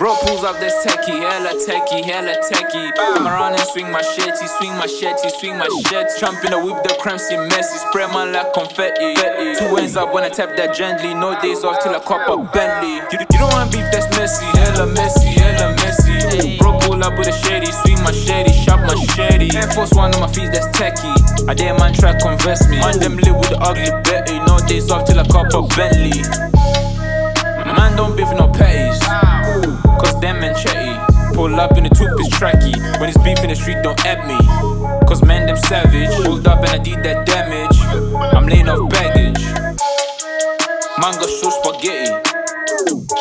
pulls up, that's techie, hella techie, hella techie. Come around and swing my shetty, swing my shetty, swing my shetty. Jump in the whip, the cramps see messy, spread my like confetti. Two ends up when I tap that gently, no days off till I cop a Bentley. You, you don't want beef that's messy, hella messy, hella messy. Bro, pull up with a shady, swing my shady, shop my shady. Air Force One on my feet, that's techie. I dare man try converse me. Man, them live with the ugly Betty, no days off till I cop a Bentley. Pull up in the two piece tracky. When it's beef in the street, don't at me. Cause man, them savage. Pulled up and I did that damage. I'm laying off baggage. Man got show spaghetti.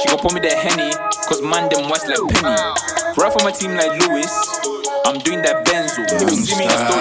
She gon' pour me that henny. Cause man, them whites like penny. Rap for my team like Lewis. I'm doing that Benzo. If you see me in the store,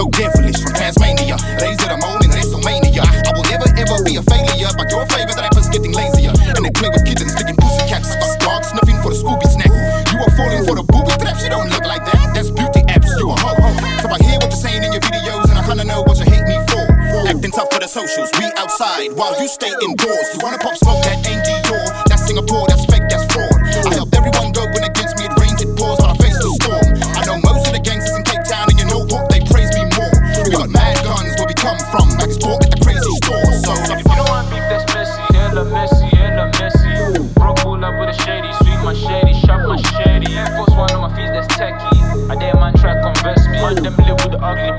so devilish from Tasmania. Raised to the moon in WrestleMania. I will never ever be a failure, but your favor, favorite rapper's getting lazier. And they play with kittens, licking pussycats. Dog sniffing for the Scooby snack. You are falling for the booby traps, you don't look like that. That's beauty apps, you a hoe. So I hear what you're saying in your videos, and I kinda know what you hate me for. Acting tough for the socials, we outside while you stay indoors. You wanna pop smoke, that ain't Dior. That's Singapore, them live with the ugly.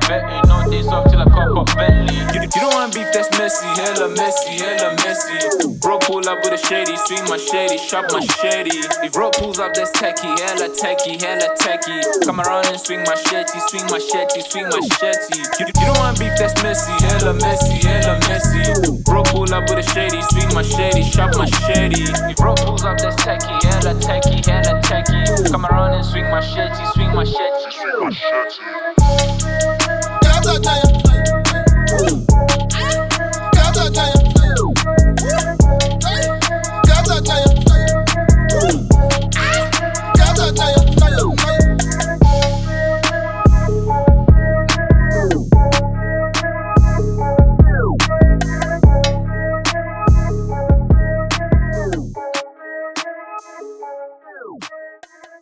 No days off till I cop a Bentley. You, you don't want beef that's messy, hella messy, hella messy. Bro, pull up with a shady, swing my shady, shop my shady. If bro pulls up, that's techie, hella techie, hella techie. Come around and swing my shetty, swing my shetty, swing my shetty. You, you don't want beef that's messy, hella messy, hella messy. Bro, pull up with a shady, swing my shady, shop my shady. If bro pulls up, that's techie, hella techie, hella techie. Come around and swing my shetty, swing my shetty.